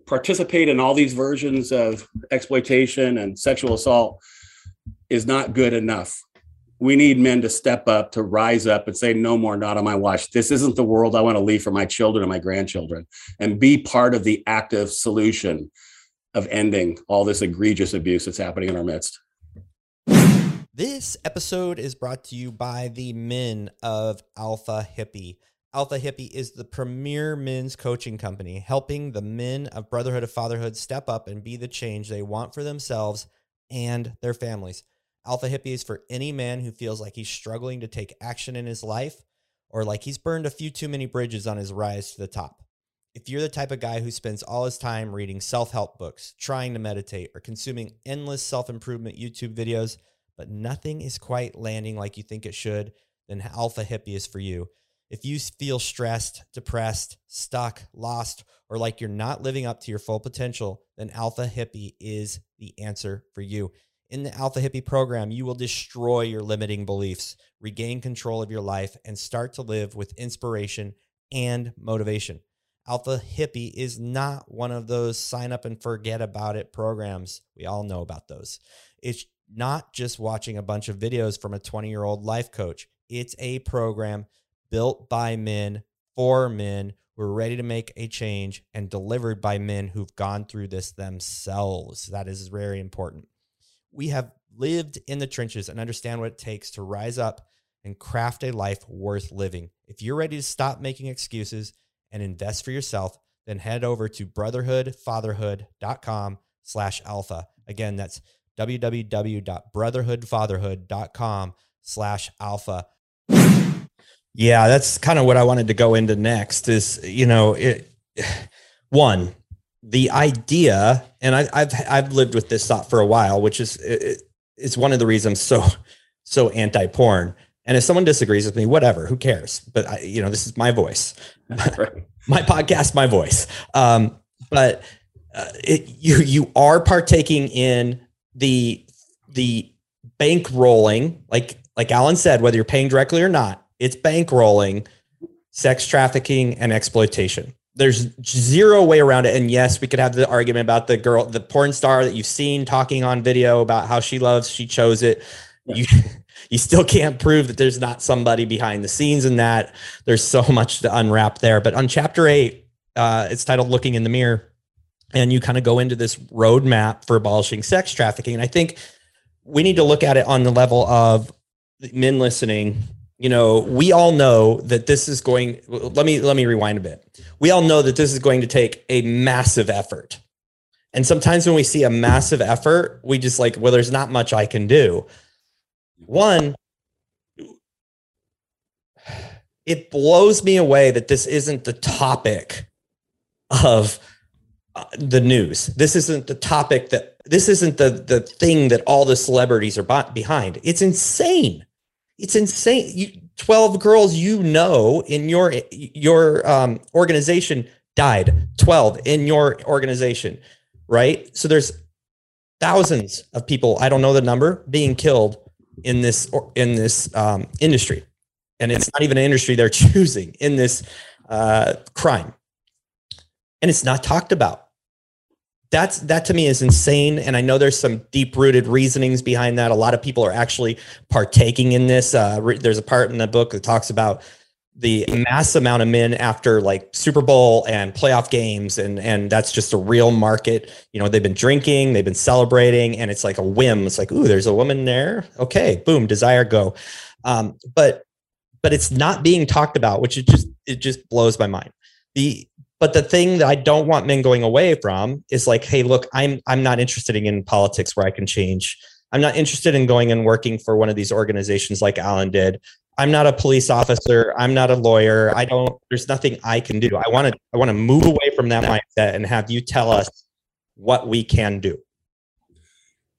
participate in all these versions of exploitation and sexual assault is not good enough. We need men to step up to rise up and say no more not on my watch. This isn't the world i want to leave for my children and my grandchildren. And be part of the active solution of ending all this egregious abuse that's happening in our midst. This episode is brought to you by the men of alpha hippie Alpha Hippie is the premier men's coaching company, helping the men of Brotherhood of Fatherhood step up and be the change they want for themselves and their families. Alpha Hippie is for any man who feels like he's struggling to take action in his life or like he's burned a few too many bridges on his rise to the top. If you're the type of guy who spends all his time reading self help books, trying to meditate, or consuming endless self improvement YouTube videos, but nothing is quite landing like you think it should, then Alpha Hippie is for you. If you feel stressed, depressed, stuck, lost, or like you're not living up to your full potential, then Alpha Hippie is the answer for you. In the Alpha Hippie program, you will destroy your limiting beliefs, regain control of your life, and start to live with inspiration and motivation. Alpha Hippie is not one of those sign up and forget about it programs. We all know about those. It's not just watching a bunch of videos from a 20 year old life coach, it's a program built by men for men who are ready to make a change and delivered by men who've gone through this themselves. That is very important. We have lived in the trenches and understand what it takes to rise up and craft a life worth living. If you're ready to stop making excuses and invest for yourself, then head over to brotherhoodfatherhood.com slash alpha. Again, that's www.brotherhoodfatherhood.com slash alpha. Yeah, that's kind of what I wanted to go into next is, you know, it *sighs* one, the idea, and I, have I've lived with this thought for a while, which is is one of the reasons so *laughs* so anti porn. And if someone disagrees with me, whatever, who cares? But I, you know, this is my voice, *laughs* *laughs* my podcast, my voice. Um, but uh, it, you you are partaking in the the bankrolling, like like Alan said, whether you're paying directly or not it's bankrolling, sex trafficking, and exploitation. There's zero way around it. And yes, we could have the argument about the girl, the porn star that you've seen talking on video about how she loves, she chose it. Yeah. You *laughs* you still can't prove that there's not somebody behind the scenes in that. There's so much to unwrap there. But on chapter eight, uh, it's titled Looking in the Mirror. and you kind of go into this roadmap for abolishing sex trafficking. And I think we need to look at it on the level of men listening. You know, we all know that this is going. Let me let me rewind a bit. We all know that this is going to take a massive effort. And sometimes when we see a massive effort, we just like, well, there's not much I can do. One, it blows me away that this isn't the topic of uh, the news. This isn't the topic that this isn't the the thing that all the celebrities are behind. It's insane. It's insane. You, 12 girls you know in your your um, organization died. 12 in your organization, right? So there's thousands of people, I don't know the number, being killed in this in this um, industry. And it's not even an industry they're *laughs* choosing in this uh, crime. And it's not talked about that's that to me is insane and i know there's some deep rooted reasonings behind that. A lot of people are actually partaking in this. Uh, re- there's a part in the book that talks about the mass amount of men after like super bowl and playoff games and and that's just a real market. You know they've been drinking they've been celebrating and it's like a whim. It's like ooh there's a woman there? Okay boom desire go. Um, but but it's not being talked about which it just it just blows my mind. The but the thing that I don't want men going away from is like, hey, look, I'm I'm not interested in politics where I can change. I'm not interested in going and working for one of these organizations like Alan did. I'm not a police officer. I'm not a lawyer. I don't. There's nothing I can do. I want to. I want to move away from that mindset and have you tell us what we can do.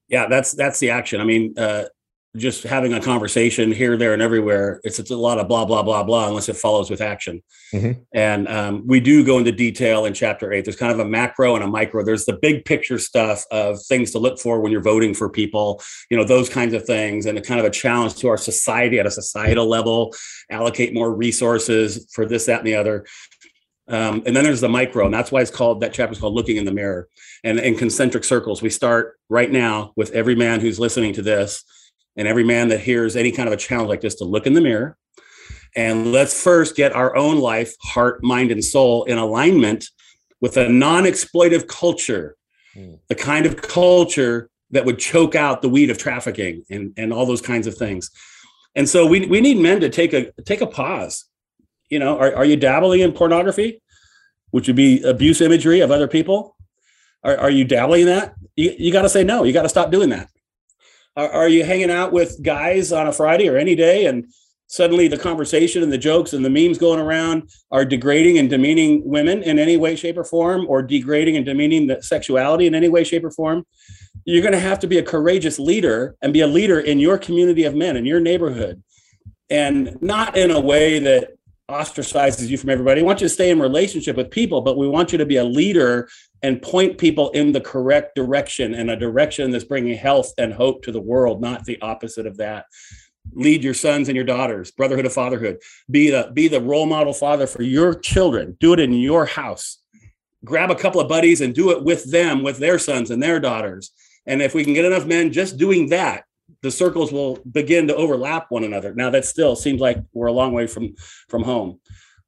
Yeah, that's that's the action. I mean, uh, just having a conversation here, there, and everywhere. It's, it's a lot of blah, blah, blah, blah, unless it follows with action. Mm-hmm. And um, we do go into detail in chapter eight. There's kind of a macro and a micro. There's the big picture stuff of things to look for when you're voting for people, you know, those kinds of things, and a kind of a challenge to our society at a societal level, allocate more resources for this, that, and the other. Um, and then there's the micro, and that's why it's called that chapter is called looking in the mirror. And in concentric circles, we start right now with every man who's listening to this and every man that hears any kind of a challenge like this to look in the mirror and let's first get our own life, heart, mind, and soul in alignment with a non exploitive culture, mm. the kind of culture that would choke out the weed of trafficking and, and all those kinds of things. And so we, we need men to take a take a pause. You know, are, are you dabbling in pornography, which would be abuse imagery of other people? Are, are you dabbling in that? You, you got to say no. You got to stop doing that. Are, are you hanging out with guys on a Friday or any day? And suddenly the conversation and the jokes and the memes going around are degrading and demeaning women in any way, shape, or form, or degrading and demeaning the sexuality in any way, shape, or form, you're going to have to be a courageous leader and be a leader in your community of men in your neighborhood, and not in a way that ostracizes you from everybody. We want you to stay in relationship with people, but we want you to be a leader and point people in the correct direction and a direction that's bringing health and hope to the world, not the opposite of that. Lead your sons and your daughters, brotherhood of fatherhood. Be the be the role model father for your children. Do it in your house. Grab a couple of buddies and do it with them, with their sons and their daughters. And if we can get enough men just doing that, the circles will begin to overlap one another. Now that still seems like we're a long way from from home.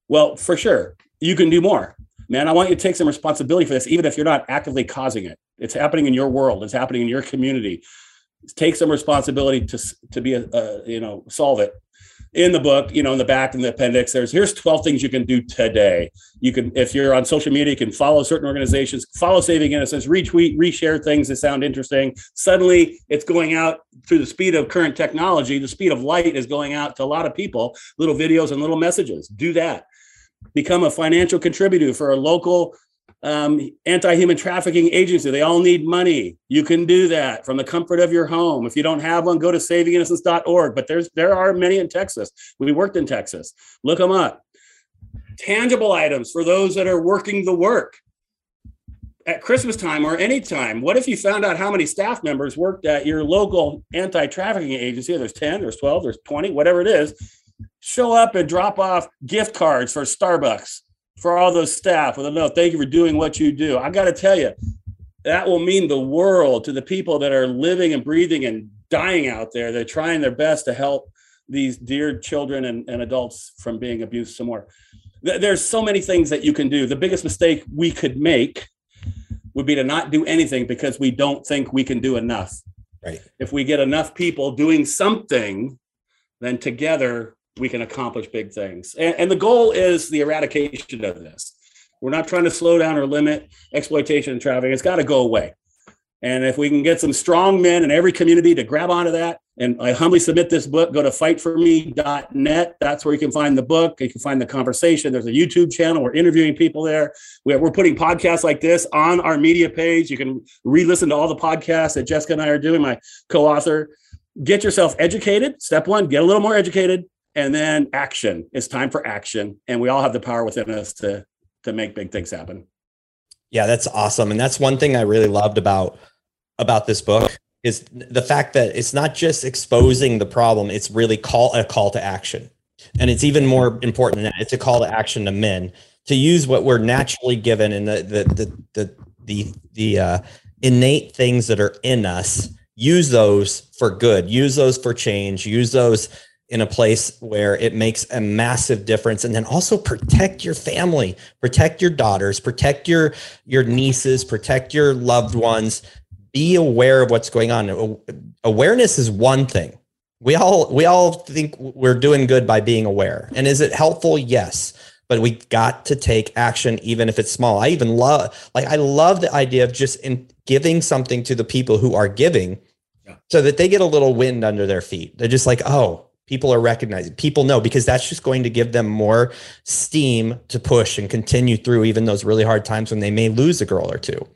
Well, for sure, you can do more man, I want you to take some responsibility for this, even if you're not actively causing it. It's happening in your world. It's happening in your community. Take some responsibility to to be a, a you know solve it. In the book, you know, in the back in the appendix, there's here's 12 things you can do today. You can, if you're on social media, you can follow certain organizations, follow Saving Innocence, retweet, reshare things that sound interesting. Suddenly, it's going out through the speed of current technology. The speed of light is going out to a lot of people. Little videos and little messages. Do that become a financial contributor for a local um, anti-human trafficking agency. They all need money. You can do that from the comfort of your home. If you don't have one, go to savinginnocence.org. But there's there are many in Texas. We worked in Texas. Look them up. Tangible items for those that are working the work at Christmas time or any time. What if you found out how many staff members worked at your local anti-trafficking agency? There's 10, there's 12, there's 20, whatever it is show up and drop off gift cards for Starbucks for all those staff with a note. Thank you for doing what you do. I got to tell you, that will mean the world to the people that are living and breathing and dying out there. They're trying their best to help these dear children and, and adults from being abused some more. There's so many things that you can do. The biggest mistake we could make would be to not do anything because we don't think we can do enough. Right. If we get enough people doing something, then together we can accomplish big things. And, and the goal is the eradication of this. We're not trying to slow down or limit exploitation and trafficking. It's got to go away. And if we can get some strong men in every community to grab onto that, and I humbly submit this book, go to fightforme.net. That's where you can find the book. You can find the conversation. There's a YouTube channel. We're interviewing people there. We're putting podcasts like this on our media page. You can re listen to all the podcasts that Jessica and I are doing, my co author. Get yourself educated. Step one, get a little more educated. And then action. It's time for action. And we all have the power within us to, to make big things happen. Yeah, that's awesome. And that's one thing I really loved about about this book is the fact that it's not just exposing the problem, it's really call a call to action. And it's even more important than that. It's a call to action to men to use what we're naturally given and the the the the the, the uh, innate things that are in us. Use those for good. Use those for change. Use those in a place where it makes a massive difference. And then also protect your family protect your daughters protect your your nieces protect your loved ones. Be aware of what's going on. Awareness is one thing. We all we all think we're doing good by being aware. And is it helpful? Yes. But we got to take action even if it's small. I even love like i love the idea of just in giving something to the people who are giving yeah. so that they get a little wind under their feet. They're just like oh people are recognizing people know because that's just going to give them more steam to push and continue through even those really hard times when they may lose a girl or two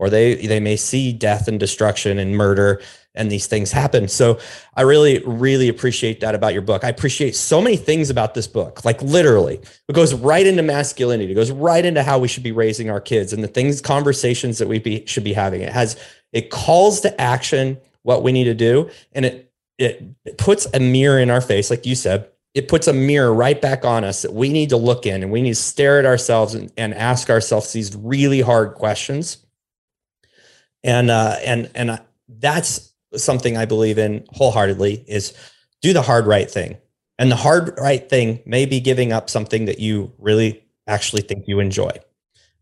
or they they may see death and destruction and murder and these things happen. So i really really appreciate that about your book. I appreciate so many things about this book like literally it goes right into masculinity it goes right into how we should be raising our kids and the things conversations that we be, should be having. It has it calls to action what we need to do and it it puts a mirror in our face, like you said. It puts a mirror right back on us that we need to look in and we need to stare at ourselves and, and ask ourselves these really hard questions. And uh, and and that's something I believe in wholeheartedly is do the hard right thing. And the hard right thing may be giving up something that you really actually think you enjoy.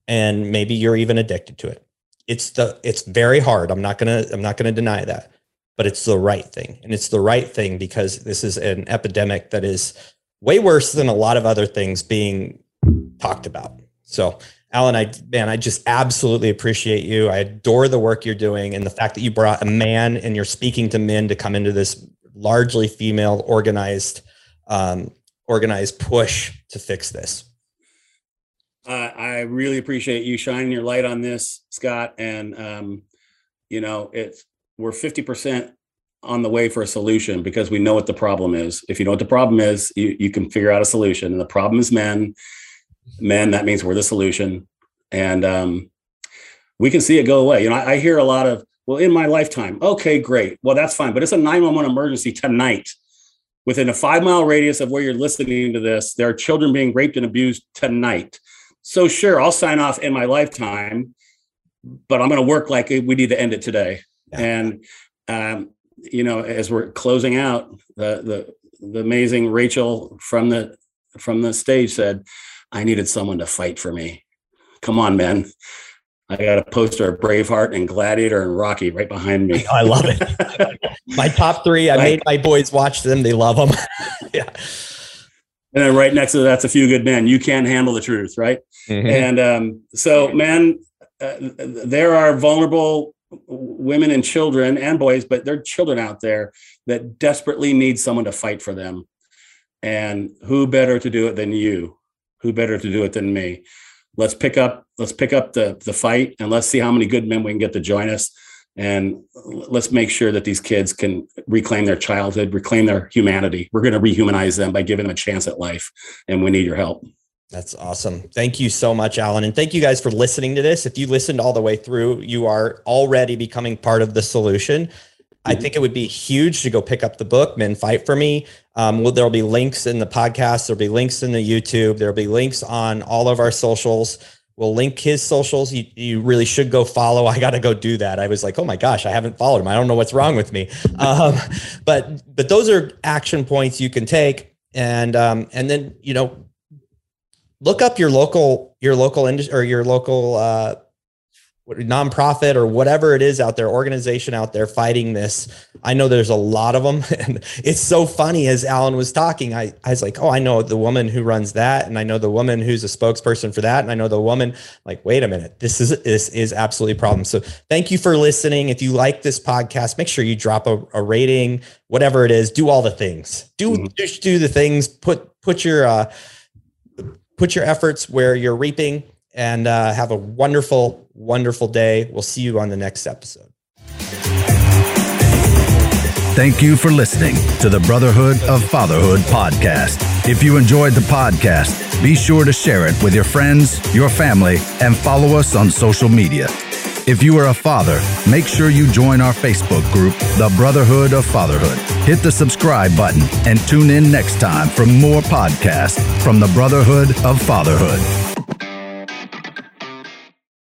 And maybe you're even addicted to it. It's the it's very hard. I'm not gonna I'm not gonna deny that but it's the right thing. And it's the right thing because this is an epidemic that is way worse than a lot of other things being talked about. So, Alan, I man, I just absolutely appreciate you. I adore the work you're doing and the fact that you brought a man and you're speaking to men to come into this largely female organized um, organized push to fix this. Uh, I really appreciate you shining your light on this, Scott. And um, you know, it's we're 50% on the way for a solution because we know what the problem is. If you know what the problem is, you, you can figure out a solution. And the problem is men. Men, that means we're the solution. And um, we can see it go away. You know, I, I hear a lot of, well, in my lifetime, okay, great. Well, that's fine. But it's a 911 emergency tonight. Within a five mile radius of where you're listening to this, there are children being raped and abused tonight. So, sure, I'll sign off in my lifetime, but I'm going to work like we need to end it today. Yeah. And um, you know, as we're closing out, the the the amazing Rachel from the from the stage said, "I needed someone to fight for me. Come on, man." I got a poster of Braveheart and Gladiator and Rocky right behind me. I love it. my top three. I right. made my boys watch them. They love them. *laughs* yeah. And then right next to that's a few good men. You can't handle the truth, right? Mm-hmm. And um, so, man, uh, there are vulnerable women and children and boys, but there are children out there that desperately need someone to fight for them. And who better to do it than you? Who better to do it than me? Let's pick up, let's pick up the, the fight and let's see how many good men we can get to join us. And let's make sure that these kids can reclaim their childhood, reclaim their humanity. We're going to rehumanize them by giving them a chance at life. And we need your help. That's awesome. Thank you so much, Alan. And thank you guys for listening to this. If you listened all the way through, you are already becoming part of the solution. I think it would be huge to go pick up the book, Men Fight for Me. Um, well, there'll be links in the podcast, there'll be links in the YouTube, there'll be links on all of our socials. We'll link his socials. You, you really should go follow. I got to go do that. I was like, oh my gosh, I haven't followed him. I don't know what's wrong with me. *laughs* Um, but but those are action points you can take, and um, and then you know look up your local your local industry or your local uh, nonprofit or whatever it is out there, organization out there fighting this. I know there's a lot of them. *laughs* And it's so funny as Alan was talking, I, I was like, oh, I know the woman who runs that. And I know the woman who's a spokesperson for that. And I know the woman like, wait a minute, this is, this is absolutely a problem. So thank you for listening. If you like this podcast, make sure you drop a, a rating, whatever it is, do all the things, do, mm-hmm. just do the things, put, put your, uh, put your efforts where you're reaping and uh, have a wonderful, wonderful day. We'll see you on the next episode. Thank you for listening to the Brotherhood of Fatherhood podcast. If you enjoyed the podcast, be sure to share it with your friends, your family, and follow us on social media. If you are a father, make sure you join our Facebook group, The Brotherhood of Fatherhood. Hit the subscribe button and tune in next time for more podcasts from the Brotherhood of Fatherhood.